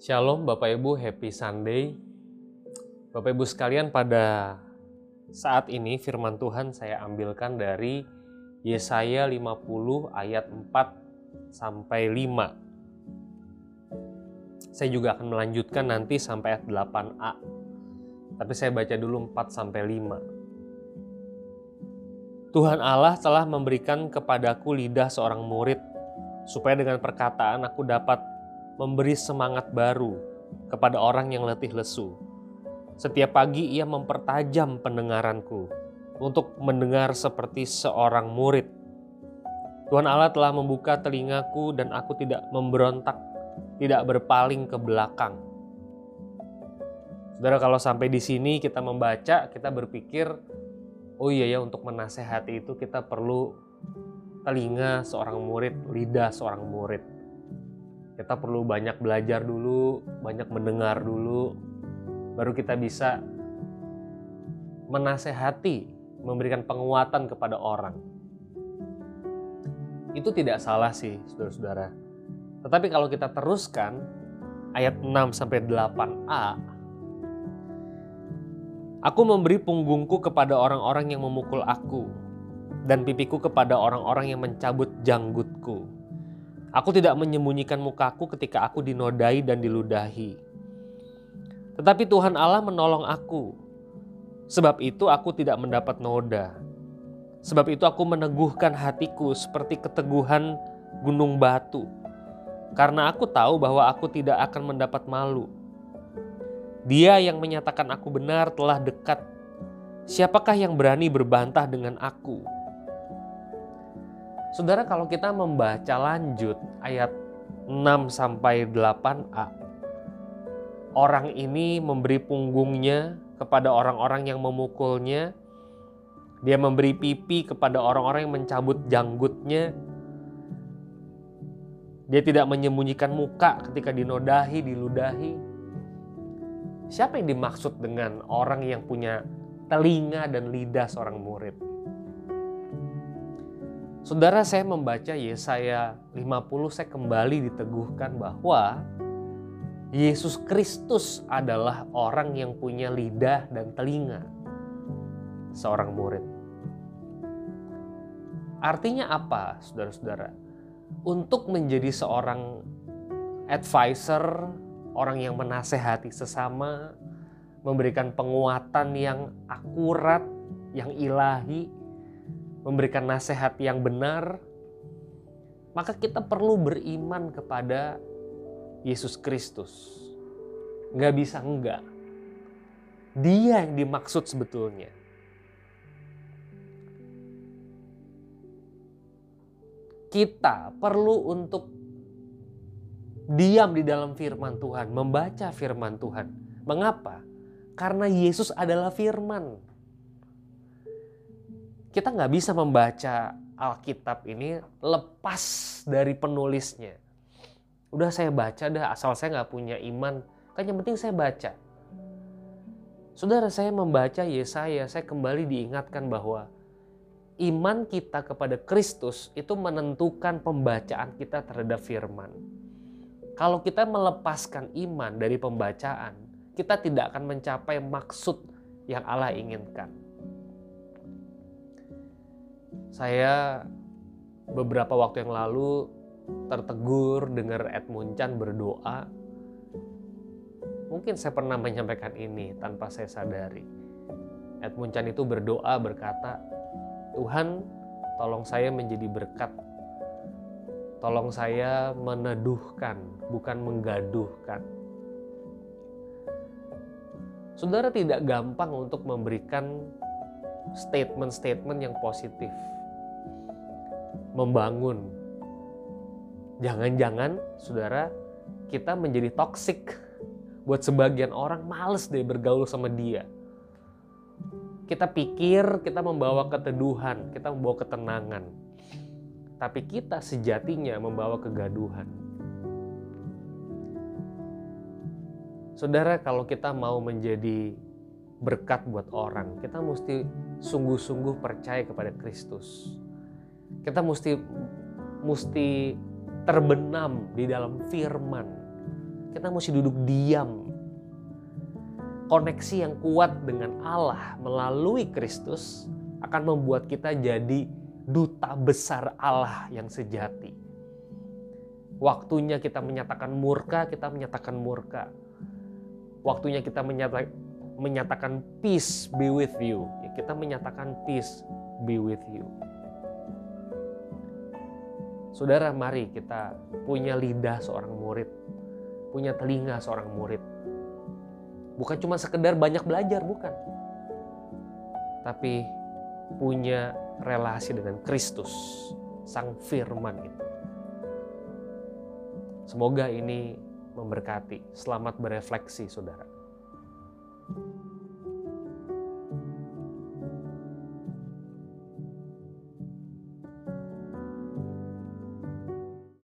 Shalom Bapak Ibu, happy Sunday. Bapak Ibu sekalian pada saat ini firman Tuhan saya ambilkan dari Yesaya 50 ayat 4 sampai 5. Saya juga akan melanjutkan nanti sampai ayat 8a. Tapi saya baca dulu 4 sampai 5. Tuhan Allah telah memberikan kepadaku lidah seorang murid supaya dengan perkataan aku dapat memberi semangat baru kepada orang yang letih lesu. Setiap pagi ia mempertajam pendengaranku untuk mendengar seperti seorang murid. Tuhan Allah telah membuka telingaku dan aku tidak memberontak, tidak berpaling ke belakang. Saudara kalau sampai di sini kita membaca, kita berpikir, oh iya ya untuk menasehati itu kita perlu telinga seorang murid, lidah seorang murid. Kita perlu banyak belajar dulu, banyak mendengar dulu, baru kita bisa menasehati, memberikan penguatan kepada orang. Itu tidak salah sih, saudara-saudara. Tetapi kalau kita teruskan ayat 6 sampai 8a, Aku memberi punggungku kepada orang-orang yang memukul aku, dan pipiku kepada orang-orang yang mencabut janggutku. Aku tidak menyembunyikan mukaku ketika aku dinodai dan diludahi. Tetapi Tuhan Allah menolong aku. Sebab itu aku tidak mendapat noda. Sebab itu aku meneguhkan hatiku seperti keteguhan gunung batu. Karena aku tahu bahwa aku tidak akan mendapat malu dia yang menyatakan aku benar telah dekat. Siapakah yang berani berbantah dengan aku? Saudara, kalau kita membaca lanjut ayat 6 sampai 8a, orang ini memberi punggungnya kepada orang-orang yang memukulnya. Dia memberi pipi kepada orang-orang yang mencabut janggutnya. Dia tidak menyembunyikan muka ketika dinodahi, diludahi Siapa yang dimaksud dengan orang yang punya telinga dan lidah seorang murid? Saudara saya membaca Yesaya 50 saya kembali diteguhkan bahwa Yesus Kristus adalah orang yang punya lidah dan telinga seorang murid. Artinya apa, saudara-saudara? Untuk menjadi seorang advisor, orang yang menasehati sesama, memberikan penguatan yang akurat, yang ilahi, memberikan nasihat yang benar, maka kita perlu beriman kepada Yesus Kristus. Gak bisa enggak. Dia yang dimaksud sebetulnya. Kita perlu untuk diam di dalam firman Tuhan, membaca firman Tuhan. Mengapa? Karena Yesus adalah firman. Kita nggak bisa membaca Alkitab ini lepas dari penulisnya. Udah saya baca dah, asal saya nggak punya iman, kan yang penting saya baca. Saudara saya membaca Yesaya, saya kembali diingatkan bahwa iman kita kepada Kristus itu menentukan pembacaan kita terhadap firman. Kalau kita melepaskan iman dari pembacaan, kita tidak akan mencapai maksud yang Allah inginkan. Saya beberapa waktu yang lalu tertegur dengar Edmund Chan berdoa. Mungkin saya pernah menyampaikan ini tanpa saya sadari. Edmund Chan itu berdoa berkata, Tuhan tolong saya menjadi berkat Tolong saya meneduhkan, bukan menggaduhkan. Saudara tidak gampang untuk memberikan statement-statement yang positif. Membangun. Jangan-jangan saudara kita menjadi toksik buat sebagian orang males deh bergaul sama dia. Kita pikir kita membawa keteduhan, kita membawa ketenangan tapi kita sejatinya membawa kegaduhan. Saudara, kalau kita mau menjadi berkat buat orang, kita mesti sungguh-sungguh percaya kepada Kristus. Kita mesti mesti terbenam di dalam firman. kita mesti duduk diam. Koneksi yang kuat dengan Allah melalui Kristus akan membuat kita jadi duta besar Allah yang sejati. Waktunya kita menyatakan murka, kita menyatakan murka. Waktunya kita menyata, menyatakan peace be with you. Ya, kita menyatakan peace be with you. Saudara, mari kita punya lidah seorang murid, punya telinga seorang murid. Bukan cuma sekedar banyak belajar, bukan. Tapi punya relasi dengan Kristus, Sang Firman itu. Semoga ini memberkati. Selamat berefleksi, saudara.